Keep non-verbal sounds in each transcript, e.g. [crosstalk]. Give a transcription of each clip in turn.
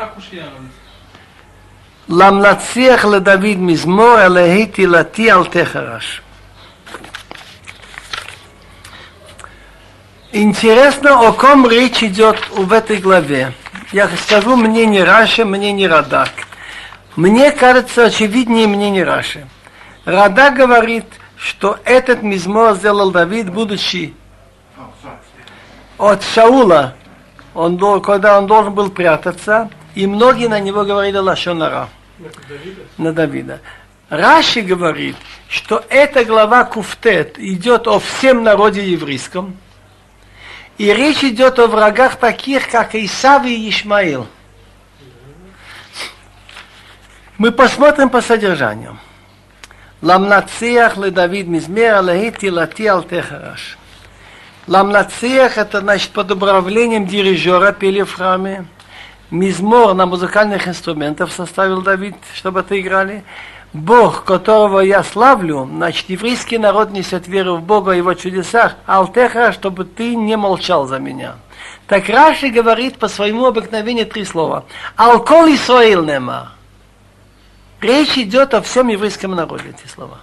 как уж я למנציח לדוד מזמור, אלוהי תהילתי אל תחרש. Интересно, о ком речь идет в этой главе. Я скажу мне не Раши, мне не Радак. Мне кажется, очевиднее мне не Раши. Радак говорит, что этот мизмор сделал Давид, будучи от Шаула, он, когда он должен был прятаться, и многие на него говорили Лашонара. На Давида. Раши говорит, что эта глава Куфтет идет о всем народе еврейском, и речь идет о врагах таких, как Исав и Ишмаил. Мы посмотрим по содержанию. Ламнациях ле Давид Мизмер, лехити лати алтехараш. Ламнациях это значит под управлением дирижера пели в храме. Мизмор на музыкальных инструментах составил Давид, чтобы это играли. Бог, которого я славлю, значит, еврейский народ несет веру в Бога и его чудесах, алтеха, чтобы ты не молчал за меня. Так Раши говорит по своему обыкновению три слова. Алкол Исраил нема. Речь идет о всем еврейском народе, эти слова.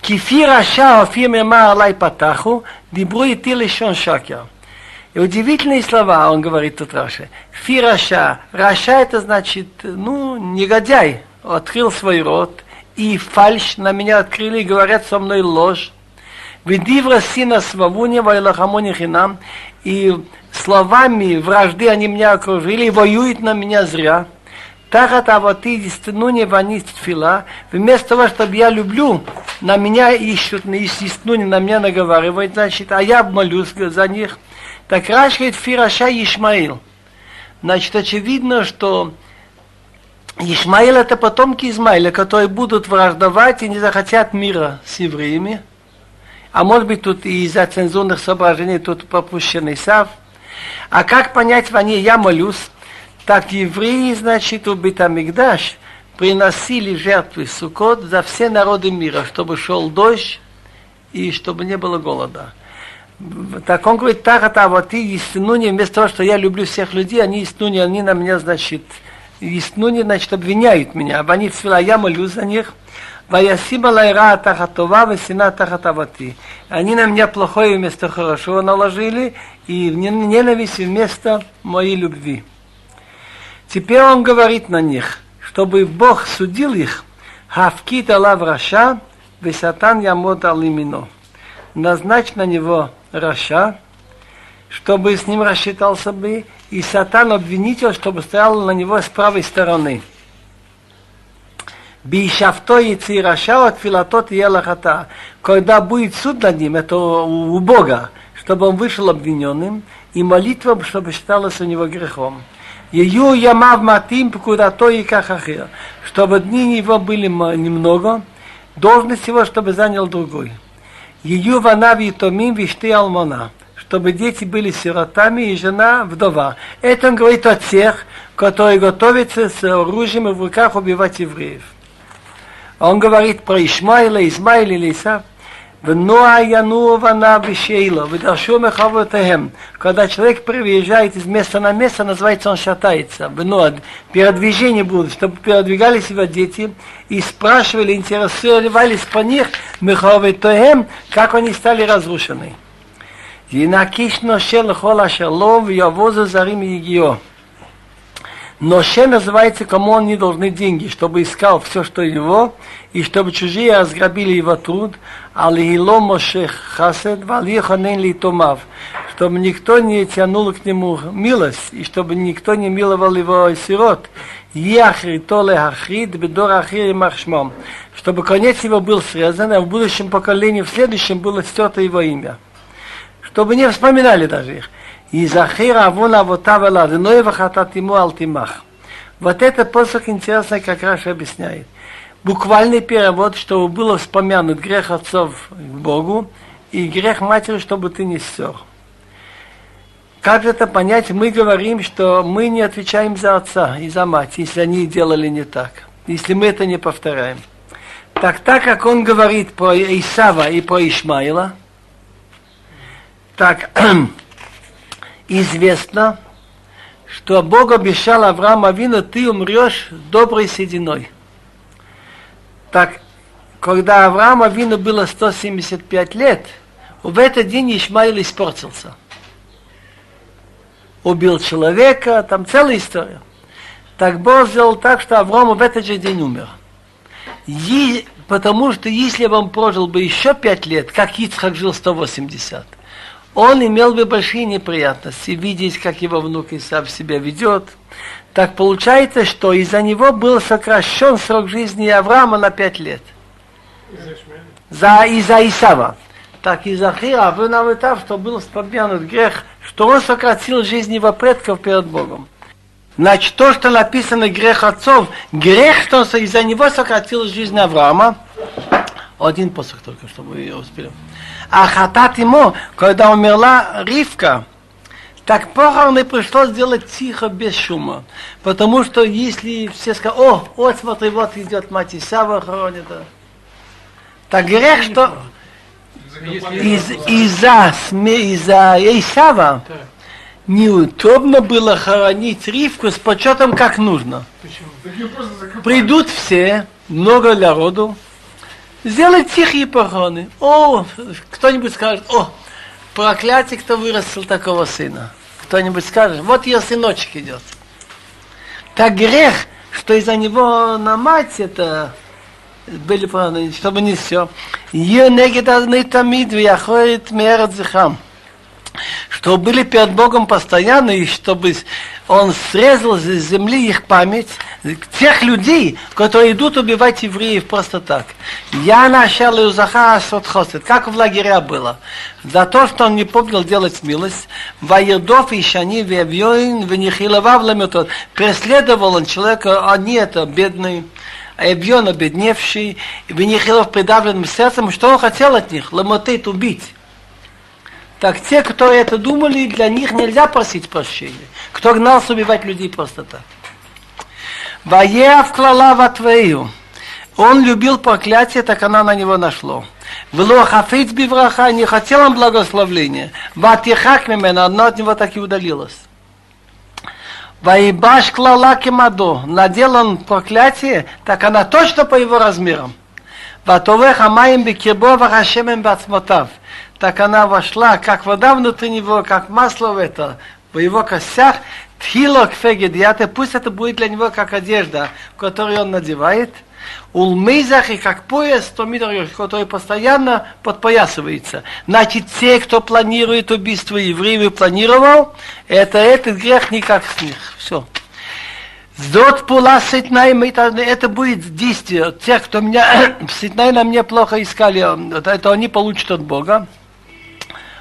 כי פי רשע ופי מרמה עלי פתחו, דברו אתי לשון שקר. И удивительные слова, он говорит тут רשע. פי רשע. רשע это значит, ну, негодяй. Открыл свой рот. И фальш на меня открыли и говорят со мной ложь. ודברי שנאה סבבוני וילחמוני חנם. И словами вражды они меня окружили и воюют на меня зря. תחת אהבתי ישטנוני ואני תפילה. Вместо того, чтобы я люблю, на меня ищут, истинуни на меня наговаривают, значит, а я молюсь за них. Так Раш Фираша Ишмаил. Значит, очевидно, что Ишмаил это потомки Измаиля, которые будут враждовать и не захотят мира с евреями. А может быть тут и из-за цензурных соображений тут попущен Исав. А как понять в ней я молюсь? Так евреи, значит, у Бетамикдаш приносили жертвы Сукот за все народы мира, чтобы шел дождь и чтобы не было голода. Так он говорит, так это а вот и истинуни, вместо того, что я люблю всех людей, они истинуни, они на меня, значит, истинуни, значит, обвиняют меня. Они цвела, я молюсь за них. Ваясиба лайра тахатова, весина тахатавати. Они на меня плохое вместо хорошего наложили, и ненависть вместо моей любви. Теперь он говорит на них, чтобы Бог судил их, הפקד עליו רשע, ושטן יעמוד על ימינו. Назначь на него רשע, чтобы с ним рассчитался бы, и שטן обвинитель, чтобы стоял на него с правой стороны. בהשפטו יצא רשע ותפילתו תהיה לחטאה. Когда будет суд над ним, это у Бога, чтобы он вышел обвиненным, и молитва, чтобы считалось у него грехом. Ее ямав матим куда-то и кахахир, чтобы дни его были немного, должность его, чтобы занял другой. Ее вана витомим вишты алмона, чтобы дети были сиротами и жена вдова. Это он говорит о тех, которые готовятся с оружием в руках убивать евреев. Он говорит про Ишмаила, Измаиля или Исав. Вноа яну вана вишейла, выдоршу мехавотахем. Когда человек приезжает из места на место, называется он шатается. Вноа, передвижение будут, чтобы передвигались его дети и спрашивали, интересовались по них, мехавотахем, как они стали разрушены. ינקיש נושה לכל אשר לו ויבוזו זרים Но Ше называется, кому они должны деньги, чтобы искал все, что его, и чтобы чужие разграбили его труд. а Алихило Моше Хасед, Валиханен Литомав. Чтобы никто не тянул к нему милость, и чтобы никто не миловал его сирот. Яхрито лехахрид, бедор ахир и махшмом. Чтобы конец его был срезан, а в будущем поколении, в следующем было стерто его имя. Чтобы не вспоминали даже их. И захира авон авотав но и вахатат ему алтимах. Вот это посох интересно, как Раша объясняет. Буквальный перевод, чтобы было вспомянут грех отцов к Богу и грех матери, чтобы ты не стер. Как это понять? Мы говорим, что мы не отвечаем за отца и за мать, если они делали не так, если мы это не повторяем. Так так как он говорит про Исава и про Ишмаила, так [clears throat] известно, что Бог обещал Аврааму Авину, ты умрешь доброй сединой. Так, когда Аврааму Авину было 175 лет, в этот день Ишмаил испортился. Убил человека, там целая история. Так Бог сделал так, что Авраам в этот же день умер. И, потому что если бы он прожил бы еще пять лет, как Ицхак жил 180, он имел бы большие неприятности, видеть, как его внук Исав себя ведет. Так получается, что из-за него был сокращен срок жизни Авраама на пять лет. За, из-за Исава. Так из-за Хира вы нам так, что был спомянут грех, что он сократил жизнь его предков перед Богом. Значит, то, что написано грех отцов, грех, что из-за него сократил жизнь Авраама, один посох только, чтобы ее успели. А хатат ему, когда умерла Ривка, так похороны пришлось сделать тихо, без шума. Потому что если все скажут, о, вот смотри, вот идет мать Исава хоронит. Так грех, что из, из-за из-за Исава неудобно было хоронить Ривку с почетом как нужно. Придут все, много народу, сделать тихие похороны. О, кто-нибудь скажет, о, проклятие, кто вырастил такого сына. Кто-нибудь скажет, вот ее сыночек идет. Так грех, что из-за него на мать это были похороны, чтобы не все. Ее негид тамид, вяхоит мерет зихам что были перед Богом постоянно, и чтобы он срезал с земли их память, тех людей, которые идут убивать евреев просто так. Я начал Иузаха Асот как в лагере было. За то, что он не помнил делать милость, Ваердов и Шани Вевьоин Венихиловав Ламетот. Преследовал он человека, они это бедные, Эбьон обедневший, Венихилов придавленным сердцем, что он хотел от них? Ламотет убить. Так те, кто это думали, для них нельзя просить прощения. Кто гнался убивать людей просто так. Ваеав клала твою. Он любил проклятие, так она на него нашло. Вело хафиц бивраха, не хотел он благословления. Ватихак мимена, одно от него так и удалилось. Ваибаш клала кемадо, надел он проклятие, так она точно по его размерам. Ватовех амаем бекирбо вахашемем бацмотав так она вошла, как вода внутри него, как масло в это, в его костях, тхилок фегедиате, пусть это будет для него как одежда, которую он надевает, улмейзах и как пояс, то который постоянно подпоясывается. Значит, те, кто планирует убийство евреев планировал, это этот грех никак с них. Все. Зот пула сытнай, это будет действие. Тех, кто меня [coughs] сытнай на мне плохо искали, это они получат от Бога.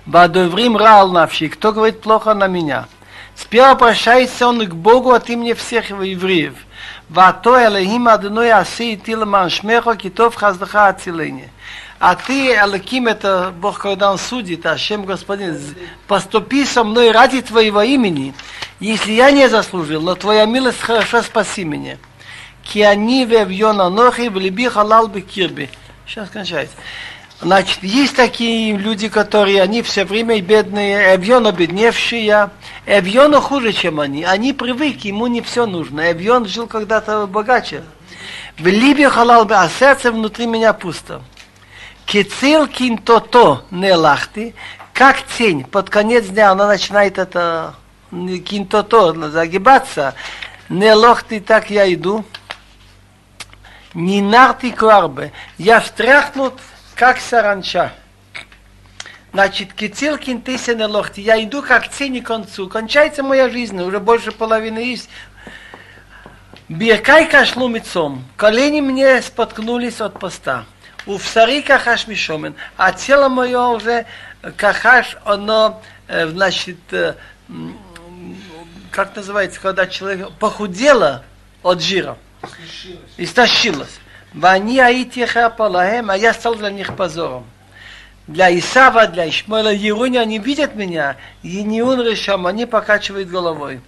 Бадоврим рал навши, кто говорит плохо на меня. Сперва прощается он к Богу от имени всех евреев. Вато Элохим Адоной Аси и Тиламан Шмехо Китов Хаздаха Ациление. А ты, Элоким, это Бог, когда Он судит, Ашем Господин, поступи со мной ради Твоего имени, если я не заслужил, но Твоя милость хорошо спаси меня. Киани вевьона нохи в либи халал бекирби. Сейчас кончается. Значит, есть такие люди, которые, они все время бедные, Эвьон обедневшие, Эвьону хуже, чем они. Они привыкли, ему не все нужно. Эвьон жил когда-то богаче. В Либе халал бы, а сердце внутри меня пусто. Кецил кинто-то не лахти, как тень, под конец дня она начинает это кинто-то загибаться, не лохти, так я иду. Не нарти кварбе, я встряхнут как саранча. Значит, кицилкин тысяна лохти. Я иду как тени к концу. Кончается моя жизнь, уже больше половины есть. Биркай кашлу мецом. Колени мне споткнулись от поста. У всари кахаш мишомен. А тело мое уже кахаш, оно, э, значит, э, как называется, когда человек похудело от жира. Истощилось. ואני הייתי חרפה להם, а я стал для них позором. Для Исава, для Ишмаила, Еруни, они видят меня, и не он решам, они покачивают головой.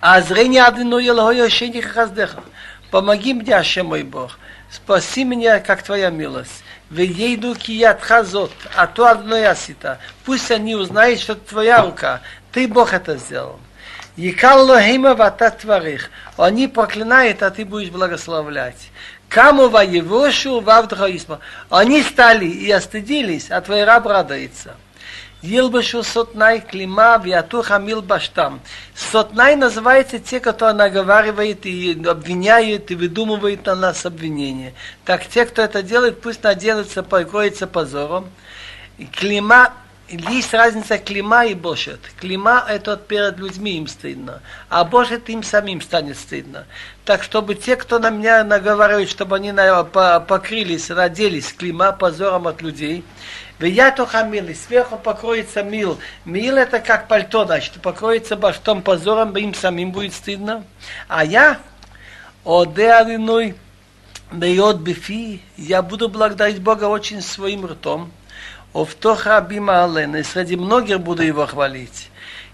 А зрение одно елгою шених хаздеха. Помоги мне, Ашем мой Бог. Спаси меня, как твоя милость. Вейду кият хазот, а то одно ясита. Пусть они узнают, что это твоя рука. Ты Бог это сделал. Они проклинают, а ты будешь благословлять. Каму воевошу вавдхаисма. Они стали и остыдились, а твой раб радуется. Елбашу сотнай клима вяту хамил баштам. Сотнай называется те, кто наговаривает и обвиняет, и выдумывает на нас обвинения. Так те, кто это делает, пусть наделается, покроется позором. Клима есть разница клима и бошет. Клима это перед людьми им стыдно, а бошет им самим станет стыдно. Так чтобы те, кто на меня наговаривают, чтобы они покрылись, родились клима позором от людей, я то хамил, и сверху покроется мил. Мил это как пальто, значит, покроется баштом позором, им самим будет стыдно. А я, оде алиной, бейот бифи, я буду благодарить Бога очень своим ртом. Овтох рабима ален, и среди многих буду его хвалить.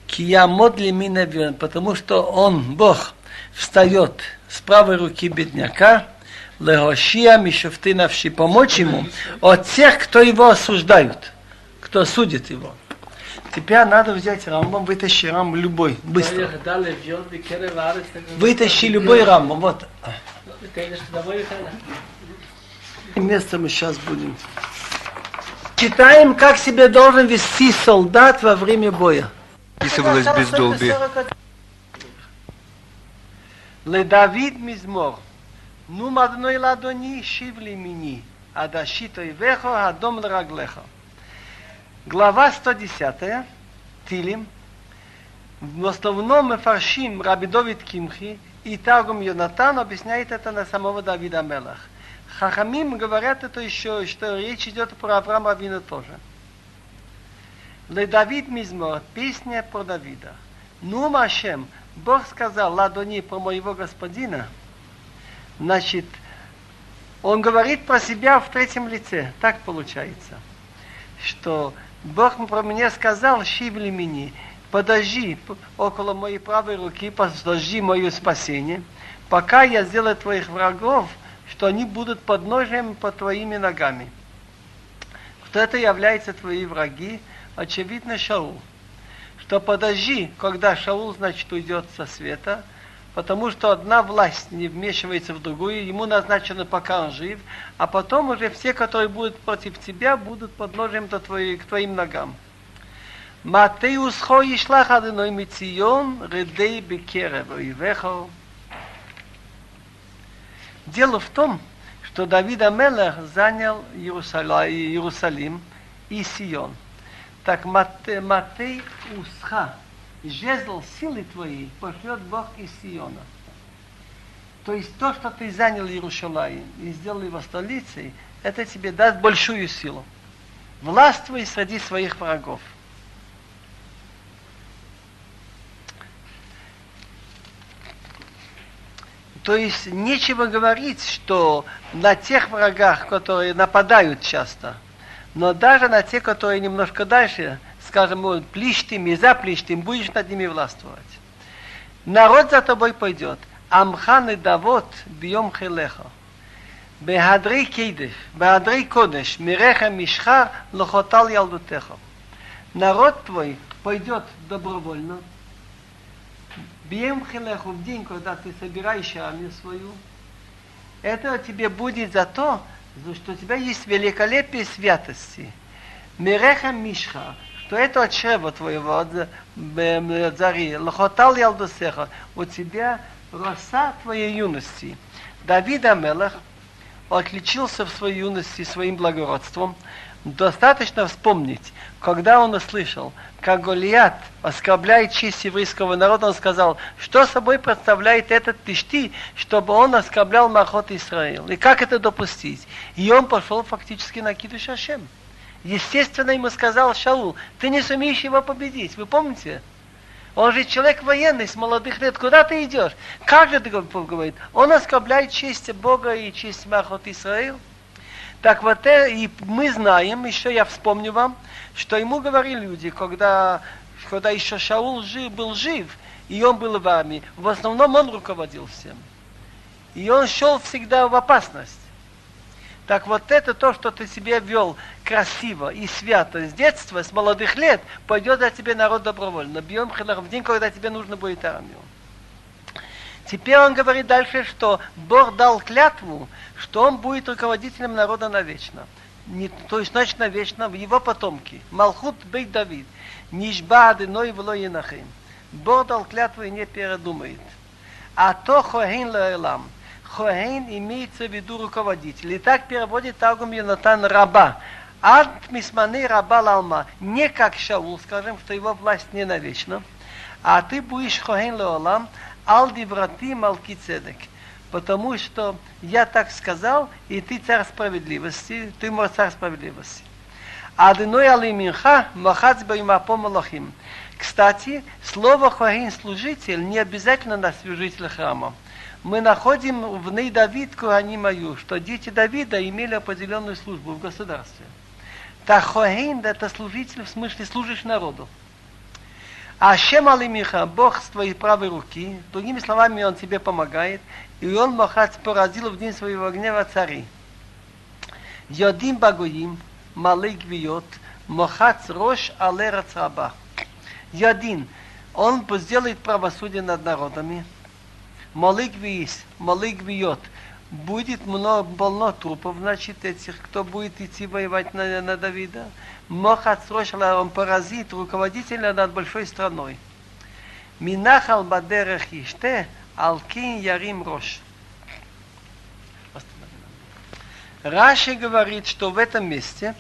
Кия модли минавен, потому что он, Бог, встает с правой руки бедняка, легошия мишуфты навши, помочь ему от тех, кто его осуждают, кто судит его. Теперь надо взять рамбом, вытащи рам любой, быстро. Вытащи любой рамбом, вот. Место мы сейчас будем Читаем, как себя должен вести солдат во время боя. Описывалось без долби. לדוד מזמור, נו מדנוי לאדוני, שיב לי מיני, עד השיט אויביך, אדום לרגליך. Глава 110, Тилим. В основном мы фаршим Раби Довид Кимхи и Таргум Йонатан объясняет это на самого Давида Мелах. Хахамим говорят это еще, что речь идет про Авраама Авина тоже. Ле Давид Мизмор, песня про Давида. Ну, Машем, Бог сказал, ладони про моего господина, значит, он говорит про себя в третьем лице. Так получается, что Бог про меня сказал, шивли мини, подожди около моей правой руки, подожди мое спасение, пока я сделаю твоих врагов – что они будут подножием под твоими ногами. Кто это является твои враги? Очевидно, Шаул. Что подожди, когда Шаул, значит, уйдет со света, потому что одна власть не вмешивается в другую, ему назначено, пока он жив, а потом уже все, которые будут против тебя, будут подножием до твоей, к твоим ногам. Матеус хо ишлах адыной мицион, редей бекерев, оивехо, Дело в том, что Давид Амелех занял Иерусалим и Сион. Так Матей Усха, жезл силы твоей пошлет Бог из Сиона. То есть то, что ты занял Иерусалим и сделал его столицей, это тебе даст большую силу. Властвуй среди своих врагов. То есть нечего говорить, что на тех врагах, которые нападают часто, но даже на те, которые немножко дальше, скажем, плищтим и заплищтим, будешь над ними властвовать. Народ за тобой пойдет. Амхан и Давот бьем хелеха. Бехадрей кейдеш, бехадрей кодеш, миреха мишхар лохотал ялдутеха. Народ твой пойдет добровольно, Бьем хилеху в день, когда ты собираешь армию свою, это тебе будет за то, что у тебя есть великолепие святости. Миреха Мишха, что это от чрева твоего, от зари, лохотал ялдосеха, у тебя роса твоей юности. Давид Амелах отличился в своей юности своим благородством, Достаточно вспомнить, когда он услышал, как Голиат оскорбляет честь еврейского народа, он сказал, что собой представляет этот пешти, чтобы он оскорблял Махот Израил. И как это допустить? И он пошел фактически на Киду Шашем. Естественно, ему сказал Шаул, ты не сумеешь его победить. Вы помните? Он же человек военный, с молодых лет. Куда ты идешь? Как же ты говорит? Он оскорбляет честь Бога и честь Махот Израил. Так вот, э, и мы знаем, еще я вспомню вам, что ему говорили люди, когда, когда еще Шаул жив, был жив, и он был в армии, в основном он руководил всем. И он шел всегда в опасность. Так вот это то, что ты себе вел, красиво и свято с детства, с молодых лет, пойдет за тебе народ добровольно. Бьем в день, когда тебе нужно будет армию. Теперь он говорит дальше, что Бог дал клятву, что он будет руководителем народа навечно. Не, то есть, значит, навечно в его потомки. Малхут бейт Давид. Нишба адыной вло енахим. Бог дал клятву и не передумает. А то хохейн лаэлам. Хохейн имеется в виду руководитель. И так переводит Тагум Йонатан раба. Ад мисманы раба лалма. Не как Шаул, скажем, что его власть не навечно. А ты будешь хохейн лаэлам, ал диврати малки цедек. Потому что я так сказал, и ты царь справедливости, ты мой царь справедливости. Адыной алиминха махац баймапо. Кстати, слово хвагин служитель не обязательно на служитель храма. Мы находим в ней Давид Мою, что дети Давида имели определенную службу в государстве. Так Хоин это служитель в смысле служишь народу. А Шем Алимиха, Бог с твоей правой руки, другими словами, Он тебе помогает, и Он Махац поразил в день своего гнева цари. Йодим Багуим, Малый Гвиот, Махац Рош Алера Цраба. Йодин, Он сделает правосудие над народами. Малый Гвиис, Малый Гвиот, будет много, полно трупов, значит, этих, кто будет идти воевать на, на Давида. Мохат срочно он паразит, руководителя над большой страной. Минахал бадерех иште, алкин ярим рош. Раши говорит, что в этом месте,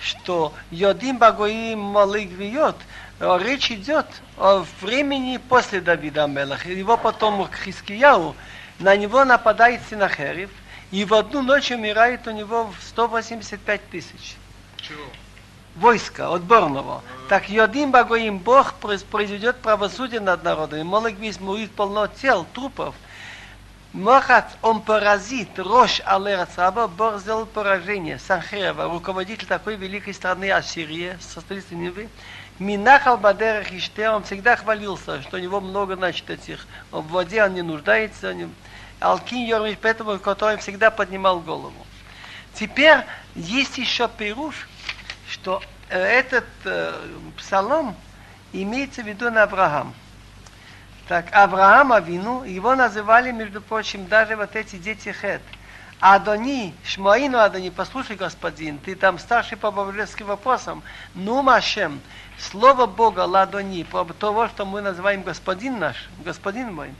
что Йодим Багоим Малык Виот, речь идет о времени после Давида Амелаха, его потомок Хискияу, на него нападает Синахерев, и в одну ночь умирает у него 185 тысяч. Чего? Войска отборного. Так Йодим Багоим Бог произведет правосудие над народом. Молоквис будет полно тел, трупов. Махац, он паразит, Рош Алерацаба, Бог сделал поражение. Санхерева, руководитель такой великой страны Ассирии, со столицы Нивы, Минахал Бадерах Иште, он всегда хвалился, что у него много, значит, этих, в воде он не нуждается, он... Алкин Йормиш, поэтому, который всегда поднимал голову. Теперь есть еще пируш, что этот э, псалом имеется в виду на Авраам. Так, Авраам Авину, его называли, между прочим, даже вот эти дети Хет. Адони, Шмаину Адони, послушай, господин, ты там старший по божеским вопросам. Ну, Машем, слово Бога, Ладони, по того, что мы называем господин наш, господин мой,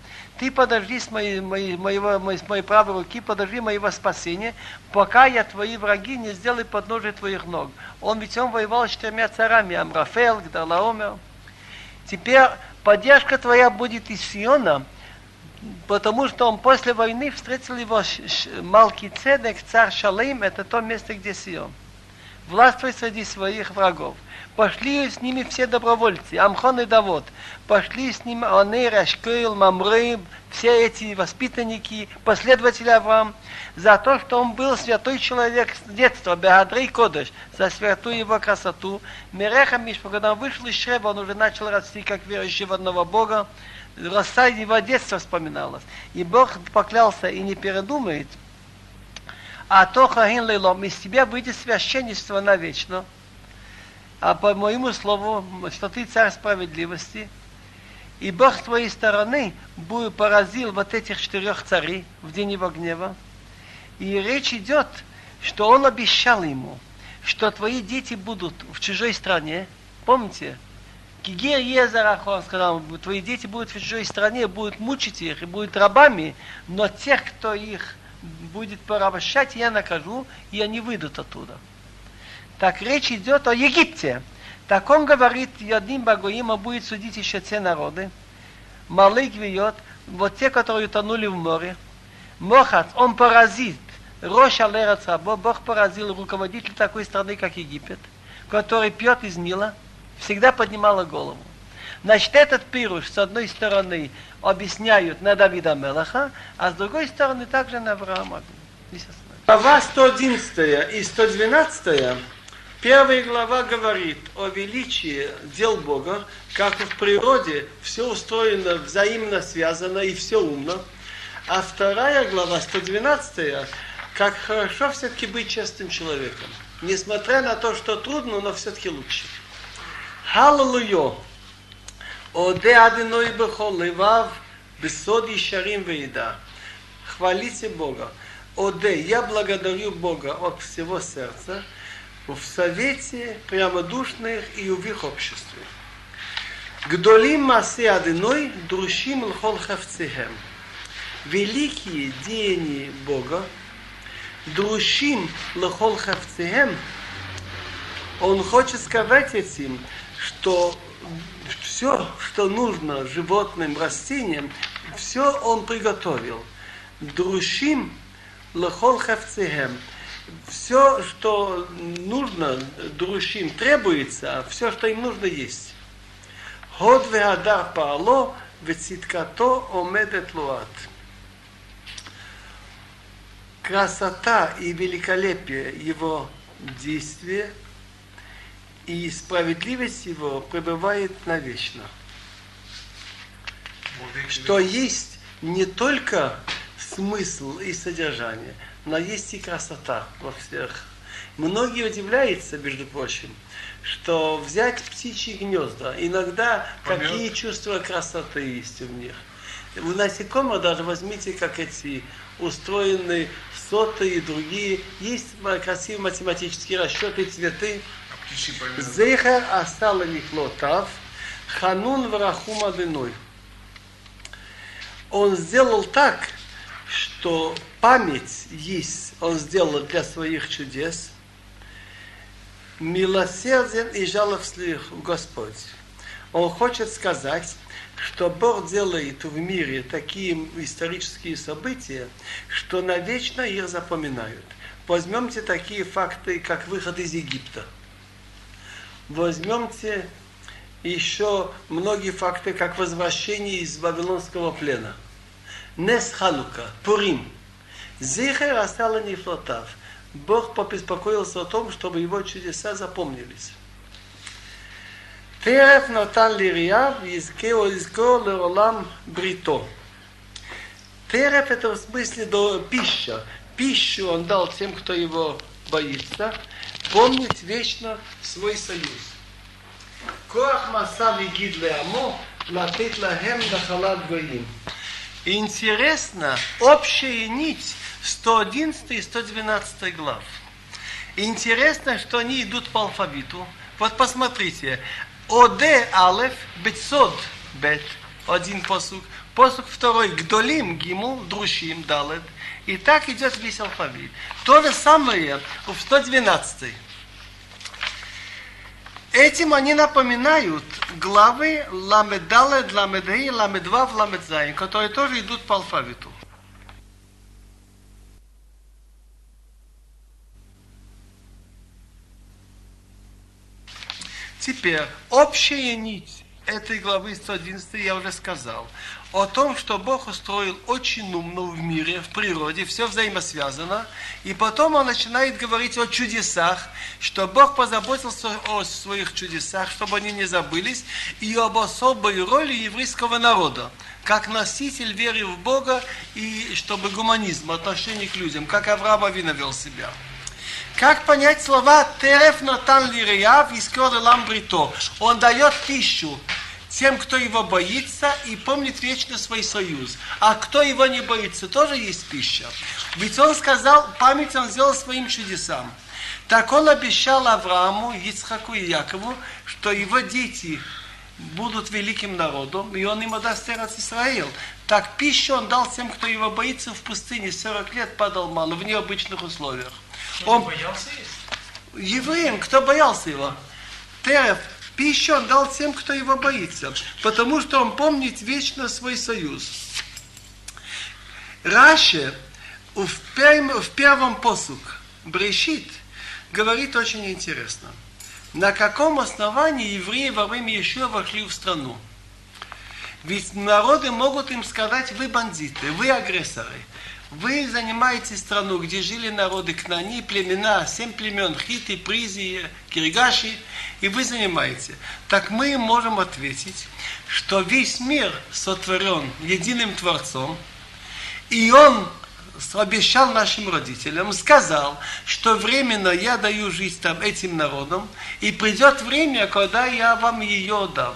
ты подожди с моей, моей, моего, моей, с моей правой руки, подожди моего спасения, пока я твои враги не сделаю подножие твоих ног. Он ведь он воевал с четырьмя царами, Амрафел, Гдалаомер. Теперь поддержка твоя будет из Сиона, потому что он после войны встретил его Малкий Цедек, царь Шалим, это то место, где Сион. Властвуй среди своих врагов. Пошли с ними все добровольцы, Амхон и Давод. Пошли с ними Аней, Рашкейл, Мамры, все эти воспитанники, последователи Авраам, за то, что он был святой человек с детства, Бегадрей Кодыш, за святую его красоту. Мереха когда он вышел из Шреба, он уже начал расти как верующий в одного Бога. Роса его детства вспоминалось. И Бог поклялся и не передумает, а то хагин лейлом, из тебя выйдет священничество навечно. А по моему слову, что ты царь справедливости, и Бог с твоей стороны поразил вот этих четырех царей в день его гнева. И речь идет, что он обещал ему, что твои дети будут в чужой стране. Помните? Кигер Езарах, он сказал, твои дети будут в чужой стране, будут мучить их и будут рабами, но тех, кто их будет порабощать, я накажу, и они выйдут оттуда. Так речь идет о Египте. Так он говорит, одним Багоима будет судить еще те народы. Малый Гвиот, вот те, которые утонули в море. Мохац, он поразит. Рош Алерец Рабо, Бог поразил руководитель такой страны, как Египет, который пьет из Нила, всегда поднимала голову. Значит, этот пируш, с одной стороны, объясняют на Давида Мелаха, а с другой стороны, также на Авраама. Глава 111 и 112 Первая глава говорит о величии дел Бога, как в природе все устроено взаимно связано и все умно. А вторая глава, 112, как хорошо все-таки быть честным человеком. Несмотря на то, что трудно, но все-таки лучше. Халлелуйо. Оде адиной бехол левав бесод ишарим вееда. Хвалите Бога. Оде, я благодарю Бога от всего сердца в совете прямодушных и в их обществе. Гдолим масе адиной друшим лхол хавцехем. Великие деяния Бога друшим лхол хавцехем. Он хочет сказать этим, что все, что нужно животным, растениям, все он приготовил. Друшим лохол хавцехем. Все, что нужно, друшим, требуется, все, что им нужно есть. Ход веадар паало, вециткато омедет луат. Красота и великолепие его действия и справедливость его пребывает навечно. Что есть не только смысл и содержание, но есть и красота во всех. Многие удивляются, между прочим, что взять птичьи гнезда, иногда Помет. какие чувства красоты есть в них. У насекомых даже возьмите, как эти устроены соты и другие. Есть красивые математические расчеты, цветы. Зехер асала михлотав, ханун врахум адыной. Он сделал так, что память есть, он сделал для своих чудес, милосерден и жалостлив Господь. Он хочет сказать, что Бог делает в мире такие исторические события, что навечно их запоминают. Возьмемте такие факты, как выход из Египта. Возьмемте еще многие факты, как возвращение из Вавилонского плена. Нес Халука, Пурим. Зихер остала нефлотав. Бог побеспокоился о том, чтобы его чудеса запомнились. Терев натан лирия, изкео изко леолам брито. Терев это в смысле до пища. Пищу он дал тем, кто его боится, помнить вечно свой союз. Интересно, общая нить 111 и 112 глав. Интересно, что они идут по алфавиту. Вот посмотрите. ОД Алеф Бетсод Бет. Один посук. Посук второй. Гдолим гимул Друшим Далет. И так идет весь алфавит. То же самое в 112. Этим они напоминают главы Ламедалет, Ламедхи, Ламедвав, Ламедзайн, которые тоже идут по алфавиту. Теперь, общая нить этой главы 111 я уже сказал. О том, что Бог устроил очень умно в мире, в природе, все взаимосвязано. И потом он начинает говорить о чудесах, что Бог позаботился о своих чудесах, чтобы они не забылись, и об особой роли еврейского народа, как носитель веры в Бога и чтобы гуманизм, отношение к людям, как Авраам Авина себя. Как понять слова «Тереф натан лирияв и скоро ламбрито»? Он дает пищу тем, кто его боится и помнит вечно свой союз. А кто его не боится, тоже есть пища. Ведь он сказал, память он сделал своим чудесам. Так он обещал Аврааму, Ицхаку и Якову, что его дети будут великим народом, и он им отдаст Эрец Исраил. Так пищу он дал тем, кто его боится в пустыне, 40 лет падал мало, в необычных условиях. Он Он боялся есть? евреям, кто боялся его? Терев, пищу он дал тем, кто его боится, потому что он помнит вечно свой союз. Раши в, пер- в первом посук Брешит говорит очень интересно. На каком основании евреи во время еще вошли в страну? Ведь народы могут им сказать, вы бандиты, вы агрессоры. Вы занимаете страну, где жили народы Кнани, племена, семь племен, Хиты, Призи, Киргаши, и вы занимаете. Так мы можем ответить, что весь мир сотворен единым Творцом, и он обещал нашим родителям, сказал, что временно я даю жизнь там этим народам, и придет время, когда я вам ее дам.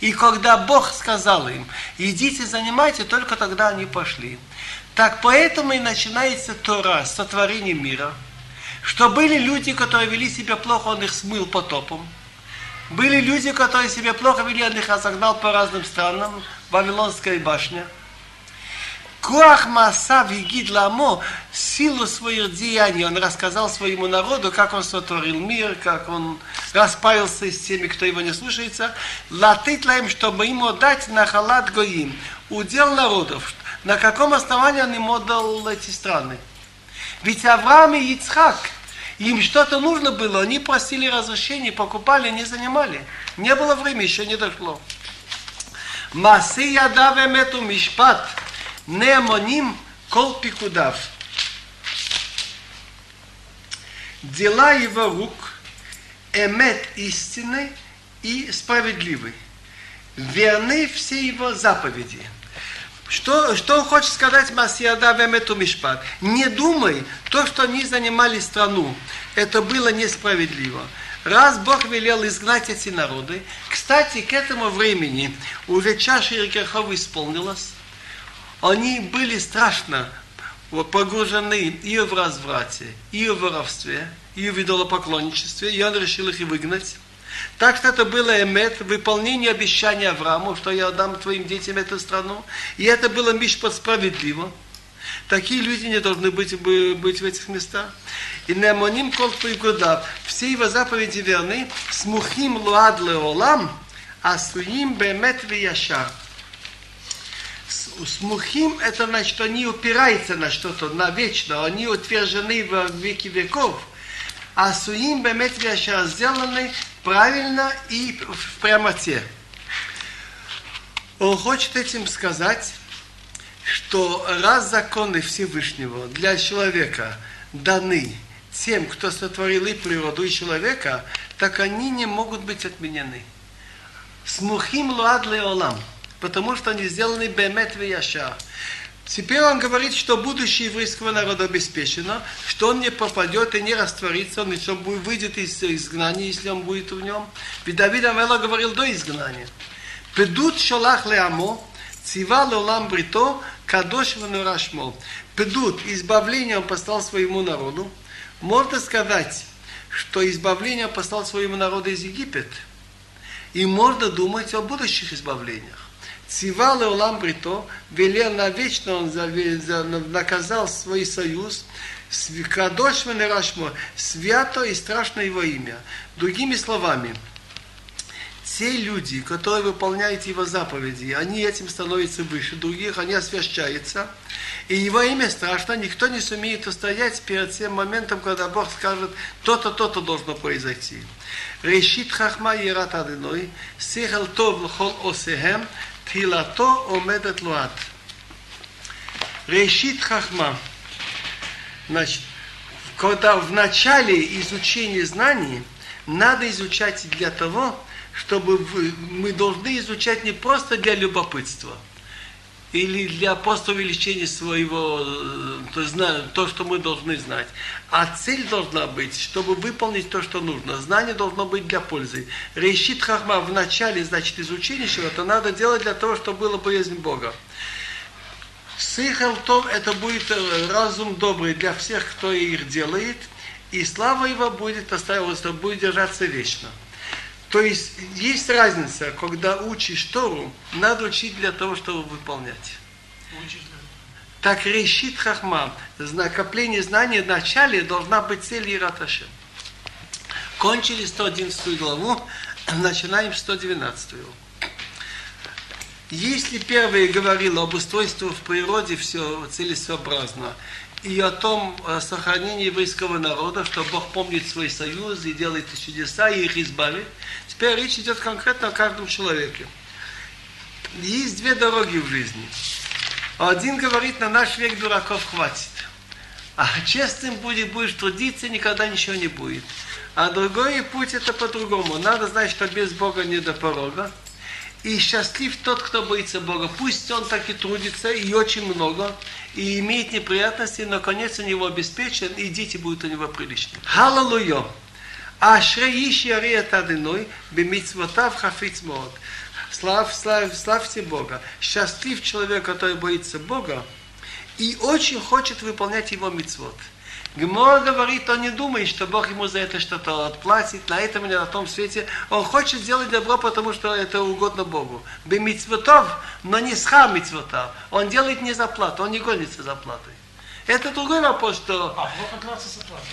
И когда Бог сказал им, идите занимайте, только тогда они пошли. Так поэтому и начинается Тора, сотворение мира, что были люди, которые вели себя плохо, он их смыл потопом. Были люди, которые себя плохо вели, он их разогнал по разным странам, Вавилонская башня – Коах Масав Игид Ламо, силу своих деяний, он рассказал своему народу, как он сотворил мир, как он распаялся с теми, кто его не слушается. Латит лаем, чтобы ему дать на халат гоим, удел народов. На каком основании он ему дал эти страны? Ведь Авраам и Ицхак, им что-то нужно было, они просили разрешения, покупали, не занимали. Не было времени, еще не дошло. Масы ядавем эту мишпат – Неамоним кол пикудав. Дела его рук, эмет истины и справедливый. Верны все его заповеди. Что, что хочет сказать Масиада Вемету Мишпат? Не думай, то, что они занимали страну, это было несправедливо. Раз Бог велел изгнать эти народы, кстати, к этому времени уже чаша Иркерхова исполнилась, они были страшно погружены и в разврате, и в воровстве, и в идолопоклонничестве, и он решил их и выгнать. Так что это было эмет, выполнение обещания Аврааму, что я дам твоим детям эту страну. И это было мишпат справедливо. Такие люди не должны быть, быть в этих местах. И неамоним кол года. Все его заповеди верны. Смухим луад леолам, а суим бемет вияшар смухим, это значит, они упираются на что-то, на вечно, они утверждены в веки веков. А суим беметрия сделаны правильно и в прямоте. Он хочет этим сказать, что раз законы Всевышнего для человека даны тем, кто сотворил и природу, и человека, так они не могут быть отменены. Смухим луад леолам – потому что они сделаны бемет яша. Теперь он говорит, что будущее еврейского народа обеспечено, что он не попадет и не растворится, он еще выйдет из изгнания, если он будет в нем. Ведь Давид Амела говорил до изгнания. Педут шолах леамо, цива леолам брито, кадош венурашмо. Педут, избавление он послал своему народу. Можно сказать, что избавление он послал своему народу из Египет. И можно думать о будущих избавлениях. Цива Леолам Брито, велел навечно он наказал свой союз, Кадош Венерашмо, свято и страшно его имя. Другими словами, те люди, которые выполняют его заповеди, они этим становятся выше других, они освящаются. И его имя страшно, никто не сумеет устоять перед тем моментом, когда Бог скажет, то-то, то-то должно произойти. Решит хахма ерат адыной, сехал тов лхол осехем, תהילתו עומדת לועת. Решит Хахма. Значит, когда в начале изучения знаний надо изучать для того, чтобы мы должны изучать не просто для любопытства – или для просто увеличения своего, э, то, то, что мы должны знать. А цель должна быть, чтобы выполнить то, что нужно. Знание должно быть для пользы. Решит хахма в начале, значит, изучения чего-то надо делать для того, чтобы было боязнь Бога. Сыхалтов это будет э, разум добрый для всех, кто их делает, и слава его будет оставаться, будет держаться вечно. То есть есть разница, когда учишь Тору, надо учить для того, чтобы выполнять. Так решит Хахма, накопление знаний в начале должна быть цель Ираташем. Кончили 111 главу, [clears throat] начинаем 112. Если первый говорил об устройстве в природе все целесообразно, и о том о сохранении еврейского народа, что Бог помнит свой союз и делает чудеса, и их избавит. Теперь речь идет конкретно о каждом человеке. Есть две дороги в жизни. Один говорит, на наш век дураков хватит. А честным будет, будешь трудиться, никогда ничего не будет. А другой путь это по-другому. Надо знать, что без Бога не до порога. И счастлив тот, кто боится Бога. Пусть он так и трудится, и очень много, и имеет неприятности, но конец у него обеспечен, и дети будут у него приличные. Халалуйо. Ашрей ищи арият адыной, бемитсвотав хафиц мод. Слав, слав, славьте Бога. Счастлив человек, который боится Бога, и очень хочет выполнять его мицвод. Гмор говорит, он не думает, что Бог ему за это что-то отплатит, на этом или на том свете. Он хочет сделать добро, потому что это угодно Богу. Бемицвотов, но не сха мицвотов. Он делает не за плату, он не гонится за платой. Это другой вопрос, что А, Бог отплатит за плату.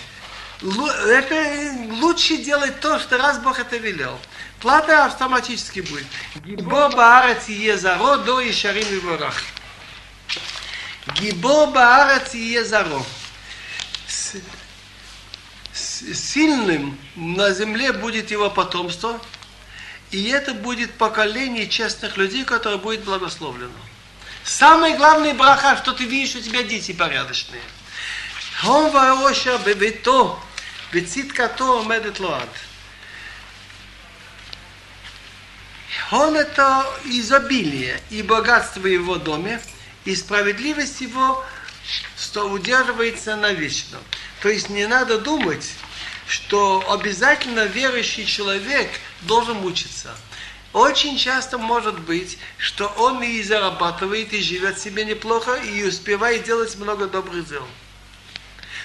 лу- это лучше делать то, что раз Бог это велел. Плата автоматически будет. Гибо баарец езаро до и шарим и ворах. Гибо баарец езаро с, с сильным на земле будет его потомство, и это будет поколение честных людей, которое будет благословлено. Самый главный браха, что ты видишь, у тебя дети порядочные. Он вороша бебето, бецит-като омедет лоад. Он это изобилие и богатство его доме, и справедливость его – что удерживается навечно. То есть не надо думать, что обязательно верующий человек должен мучиться. Очень часто может быть, что он и зарабатывает, и живет себе неплохо, и успевает делать много добрых дел.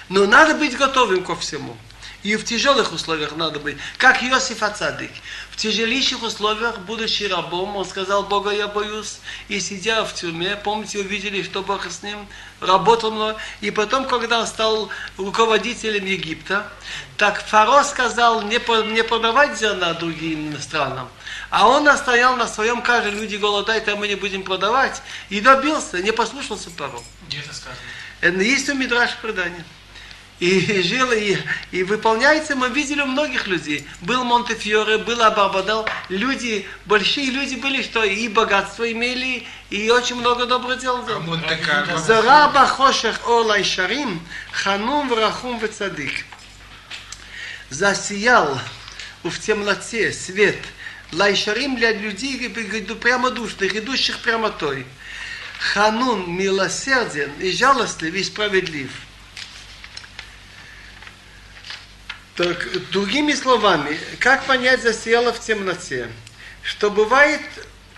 Но надо быть готовым ко всему. И в тяжелых условиях надо быть. Как Иосиф Ацадик. В тяжелейших условиях, будучи рабом, он сказал, Бога я боюсь. И сидя в тюрьме, помните, увидели, что Бог с ним работал много. И потом, когда он стал руководителем Египта, так Фаро сказал не, не продавать зерна другим странам. А он настоял на своем, каждый люди голодают, а мы не будем продавать. И добился, не послушался Фаро. Где это сказано? Это есть у Мидраш предание и жил, и, и выполняется, мы видели у многих людей. Был Монтефьоре, был Абарбадал. Люди, большие люди были, что и богатство имели, и очень много добрых дел делали. А Зара бахошех олай шарим, ханум врахум вецадик. Засиял в темноте свет лайшарим для людей ну, прямо душных, идущих прямо той. Ханун милосерден и жалостлив и справедлив. Так, другими словами, как понять засияло в темноте? Что бывает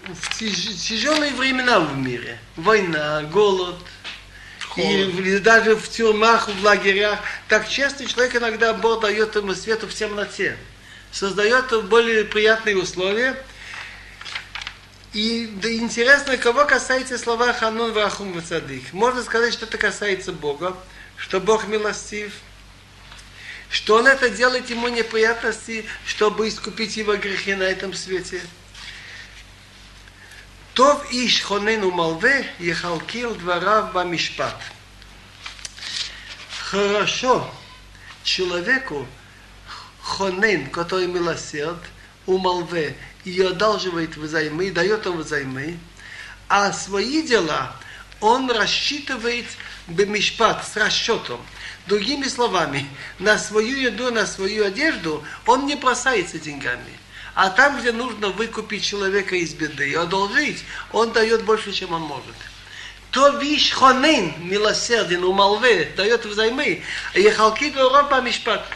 в тяж- тяжелые времена в мире. Война, голод, и в- даже в тюрьмах, в лагерях. Так часто человек иногда Бог дает ему свету в темноте. Создает более приятные условия. И да, интересно, кого касается слова Ханун Вахум Вацадик. Можно сказать, что это касается Бога, что Бог милостив, что он это делает ему неприятности, чтобы искупить его грехи на этом свете. Тов иш хонену малве ехалкил в Мишпат. Хорошо человеку, хонен, который милосерд, умалве, и одалживает взаймы, дает им взаймы, а свои дела он рассчитывает бемишпат с расчетом – Другими словами, на свою еду, на свою одежду он не бросается деньгами. А там, где нужно выкупить человека из беды и одолжить, он дает больше, чем он может. То виш хонен, милосерден, умолве, дает взаймы, ехалки Европа мишпат.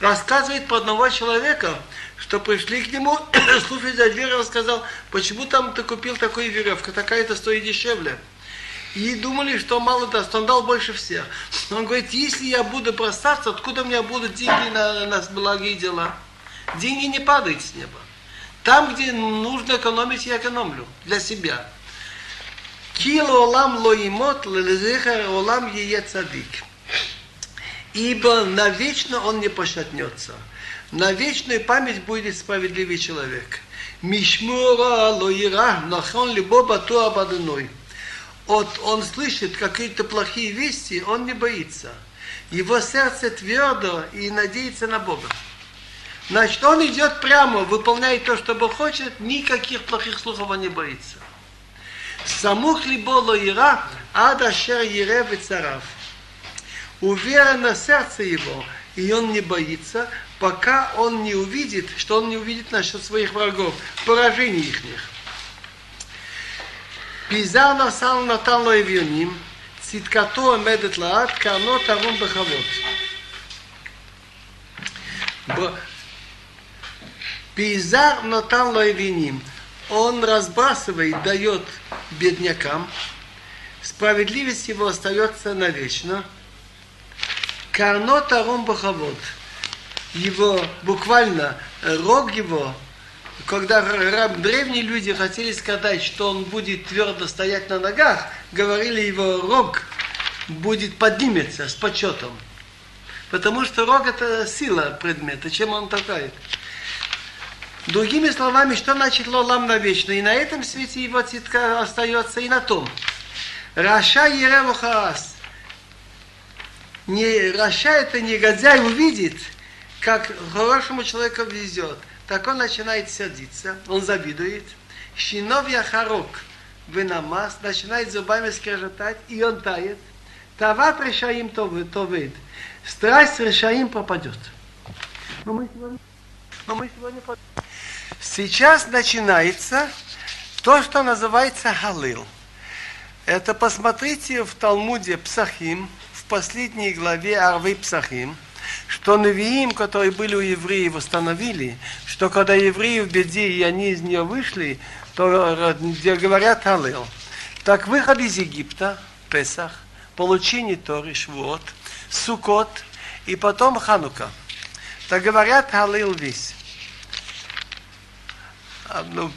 Рассказывает про одного человека, что пришли к нему, [coughs] слушай за дверь, он сказал, почему там ты купил такую веревку, такая-то стоит дешевле. И думали, что мало даст, он дал больше всех. Он говорит, если я буду бросаться, откуда у меня будут деньги на, на благие дела? Деньги не падают с неба. Там, где нужно экономить, я экономлю для себя. Кило олам лоимот, олам. Ибо навечно он не пошатнется. На вечную память будет справедливый человек. Мишмура лоира, нахон либо бату абадыной. Вот он слышит какие-то плохие вести, он не боится. Его сердце твердо и надеется на Бога. Значит, он идет прямо, выполняет то, что Бог хочет, никаких плохих слухов он не боится. Самух либо лоира, ада шер ере царав. Уверено сердце его, и он не боится, пока он не увидит, что он не увидит насчет своих врагов, поражений их. פיזר נוסל נתן לו אביונים, צדקתו עומדת לאט, קרנו תרום בכבוד. Б- Пейзар нотан лоевиним. Он разбрасывает, дает беднякам. Справедливость его остается навечно. Карно таром бахавод. Его, буквально, э, рог его, когда древние люди хотели сказать, что он будет твердо стоять на ногах, говорили его рог будет поднимется с почетом. Потому что рог это сила предмета, чем он такая. Другими словами, что значит לעולם навечно? И на этом свете его צדקה остается, и на том. רשע יראה. Не, רשע это негодяй увидит, как хорошему человеку везет. Так он начинает сердиться, он завидует. Шинов Яхарок вынамас, начинает зубами скрежетать, и он тает. Тават решаим товид. Страсть решаим пропадет. Но мы сегодня, но мы сегодня Сейчас начинается то, что называется Халил. Это посмотрите в Талмуде Псахим, в последней главе Арвы Псахим, что Навиим, которые были у евреев, установили, что когда евреи в беде и они из нее вышли, то э, где говорят Халил. Так выход из Египта, Песах, получение Торы, Швуот, Сукот и потом Ханука. Так говорят Халил весь. А, ну,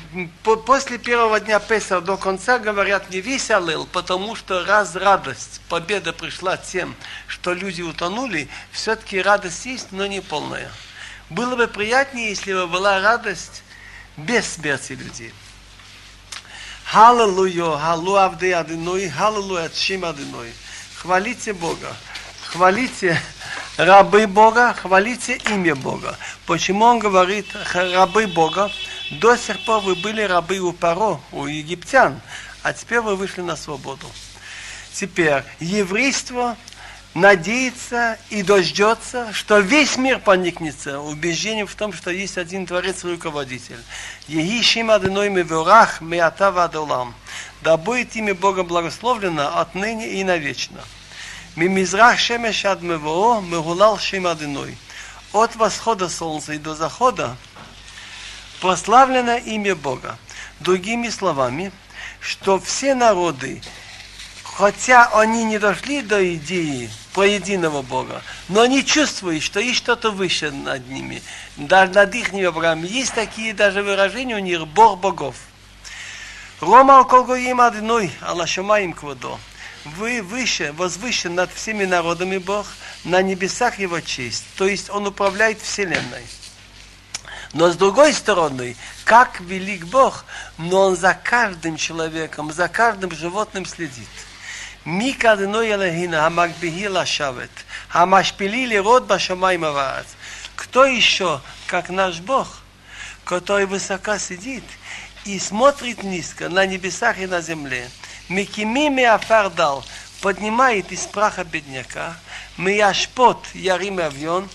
по- После первого дня Песа до конца говорят не весь Аллел, потому что раз радость, победа пришла тем, что люди утонули, все-таки радость есть, но не полная. Было бы приятнее, если бы была радость без смерти людей. Халлелуя, халу авды адиной, халлелуя чим адиной. Хвалите Бога, хвалите рабы Бога, хвалите имя Бога. Почему он говорит рабы Бога? До сих пор вы были рабы у Паро, у египтян, а теперь вы вышли на свободу. Теперь еврейство надеется и дождется, что весь мир поникнется убеждением в том, что есть один Творец и Руководитель. Еги шим адыной меверах меата вадолам. Да будет имя Бога благословлено отныне и навечно. Мимизрах шемеш ад мевоо мегулал шим адыной. От восхода солнца и до захода прославлено имя Бога. Другими словами, что все народы, хотя они не дошли до идеи про единого Бога, но они чувствуют, что есть что-то выше над ними. Даже над их Авраам есть такие даже выражения у них Бог богов. Рома алкогоим одной, алашамаим квадо. Вы выше, возвышен над всеми народами Бог, на небесах Его честь. То есть Он управляет Вселенной. Но с другой стороны, как велик Бог, но Он за каждым человеком, за каждым животным следит. Мика Элохина, Хамагбихила Шавет, Хамашпилили Род Башамай Кто еще, как наш Бог, который высоко сидит и смотрит низко на небесах и на земле. Микимими Афардал поднимает из праха бедняка, Мияшпот Ярим Авьон,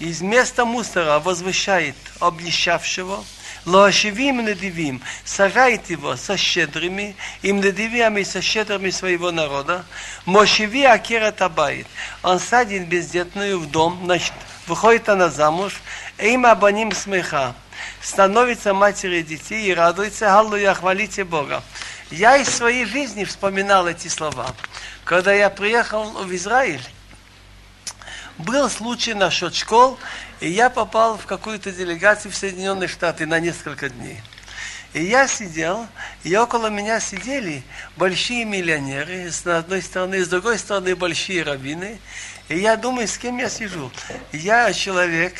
из места мусора возвышает обнищавшего, Лоашивим недивим, сажает его со щедрыми, им недивиями со щедрыми своего народа. Мошиви акира табает. Он садит бездетную в дом, значит, выходит она замуж, им абаним смеха. Становится матерью детей и радуется, Аллуя, хвалите Бога. Я из своей жизни вспоминал эти слова. Когда я приехал в Израиль, был случай насчет школ, и я попал в какую-то делегацию в Соединенные Штаты на несколько дней. И я сидел, и около меня сидели большие миллионеры, с одной стороны, с другой стороны большие раввины. И я думаю, с кем я сижу. Я человек,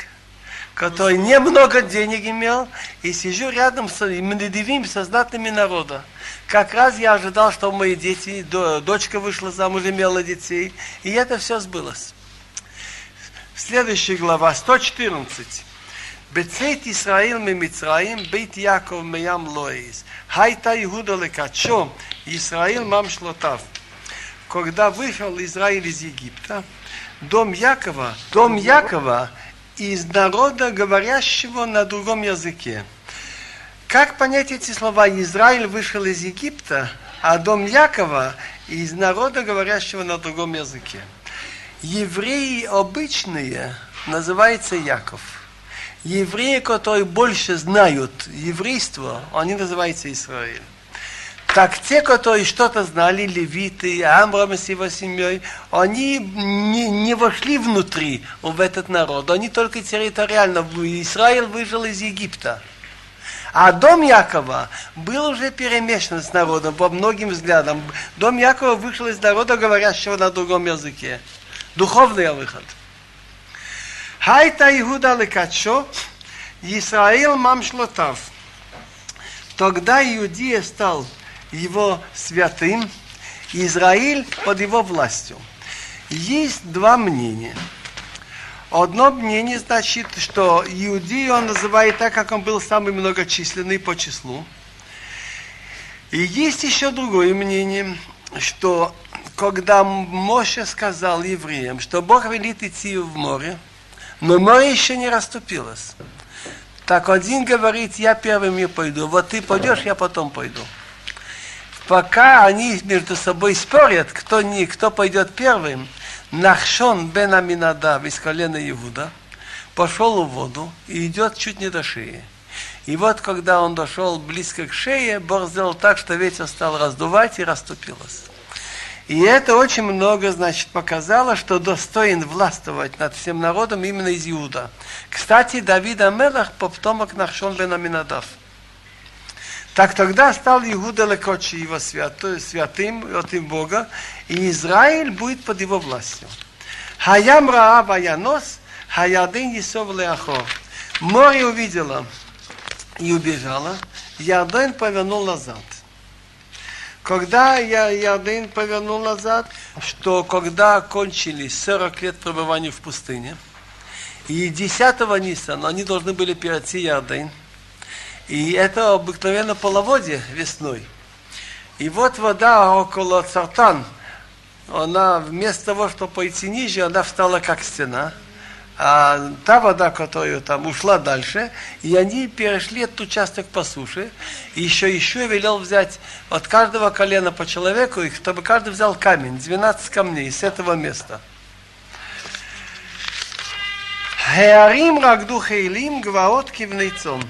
который немного денег имел, и сижу рядом с Медведевым, со знатными народа. Как раз я ожидал, что мои дети, до- дочка вышла замуж, имела детей, и это все сбылось. Следующая глава, 114. Бецет Исраил мимицраим, бейт Яков ми Ям лоис. Хайта Иуда лекачо, Исраил мам шлотав. Когда вышел Израиль из Египта, дом Якова, дом Якова из народа, говорящего на другом языке. Как понять эти слова? Израиль вышел из Египта, а дом Якова из народа, говорящего на другом языке. Евреи обычные называются Яков. Евреи, которые больше знают еврейство, они называются Израиль. Так те, которые что-то знали, левиты, Амрам с его семьей, они не, не вошли внутри в этот народ, они только территориально. Израиль выжил из Египта. А дом Якова был уже перемешан с народом по многим взглядам. Дом Якова вышел из народа, говорящего на другом языке. Духовный выход. Хайта Иуда лекачо, Исраил мамшлотав. Тогда Иудея стал его святым, Израиль под его властью. Есть два мнения. Одно мнение значит, что Иудею он называет так, как он был самый многочисленный по числу. И есть еще другое мнение, что когда Моше сказал евреям, что Бог велит идти в море, но море еще не расступилось. Так один говорит, я первым не пойду, вот ты пойдешь, я потом пойду. Пока они между собой спорят, кто, не, кто пойдет первым, Нахшон бен Аминадав из колена Иуда пошел в воду и идет чуть не до шеи. И вот, когда он дошел близко к шее, Бог сделал так, что ветер стал раздувать и расступилось. И это очень много, значит, показало, что достоин властвовать над всем народом именно из Иуда. Кстати, Давид Амелах потомок Нахшон бен Аминадав. Так тогда стал Иуда Лекочи его святой, святым им Бога, и Израиль будет под его властью. Хаям Раав Аянос, Хаядын Исов Леахор. Море увидела и убежала, Ярден повернул назад. Когда я, Ярден повернул назад, что когда кончились 40 лет пребывания в пустыне, и 10 Ниса, они должны были перейти Ярден, и это обыкновенно половодье весной. И вот вода около Цартан, она вместо того, чтобы пойти ниже, она встала как стена. А та вода, которая там ушла дальше, и они перешли этот участок по суше. И еще еще велел взять от каждого колена по человеку, и чтобы каждый взял камень, 12 камней с этого места. Хеарим рагду хейлим гваот кивнейцом.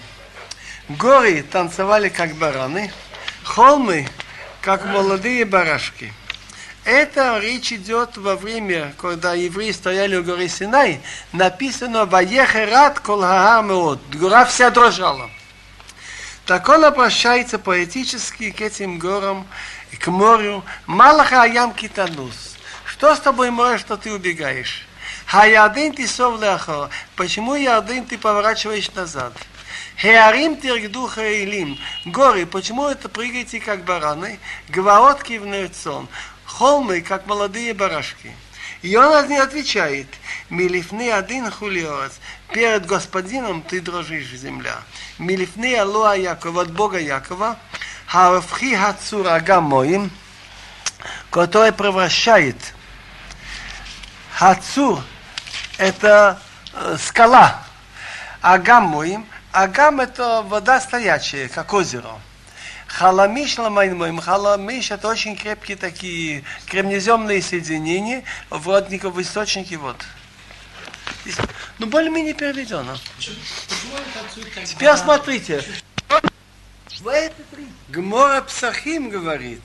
Горы танцевали как бараны, холмы как молодые барашки. Это речь идет во время, когда евреи стояли у горы Синай, написано «Ваехерат кол меот». Гора вся дрожала. Так он обращается поэтически к этим горам, к морю. Малаха аям китанус. Что с тобой море, что ты убегаешь? Хаядын ты сов Почему Ярдын ты поворачиваешь назад? Хеарим тергду хаилим. Горы, почему это прыгаете как бараны? Гваот кивнецон. Холмы, как молодые барашки. И он не отвечает. Милифны один хулиорец. Перед господином ты дрожишь, земля. Милифны алоа Якова, от Бога Якова. Харафхи хацура моим, который превращает Хацур – это э, скала, агам моим – Агам это вода стоячая, как озеро. Халамиш ламайнмоим. Халамиш это очень крепкие такие кремнеземные соединения в родниках, в источнике вод. Ну, более-менее переведено. Теперь смотрите. Гмора Псахим говорит,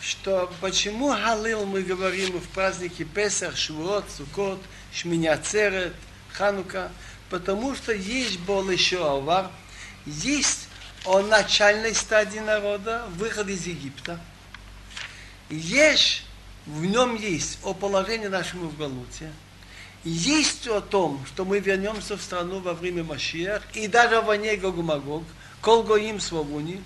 что почему Халил мы говорим в празднике Песах, Швуот, Сукот, Шминяцерет, Ханука, потому что есть был еще Авар, есть о начальной стадии народа, выход из Египта. Есть, в нем есть о положении нашему в Галуте, есть о том, что мы вернемся в страну во время Машиах, и даже в войне Гогумагог, Колгоим Свобуни,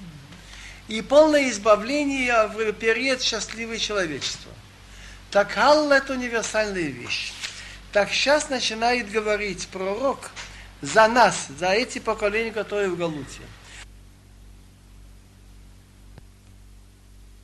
и полное избавление в период счастливого человечества. Так Алл это универсальная вещь. Так сейчас начинает говорить пророк за нас, за эти поколения, которые в Галуте.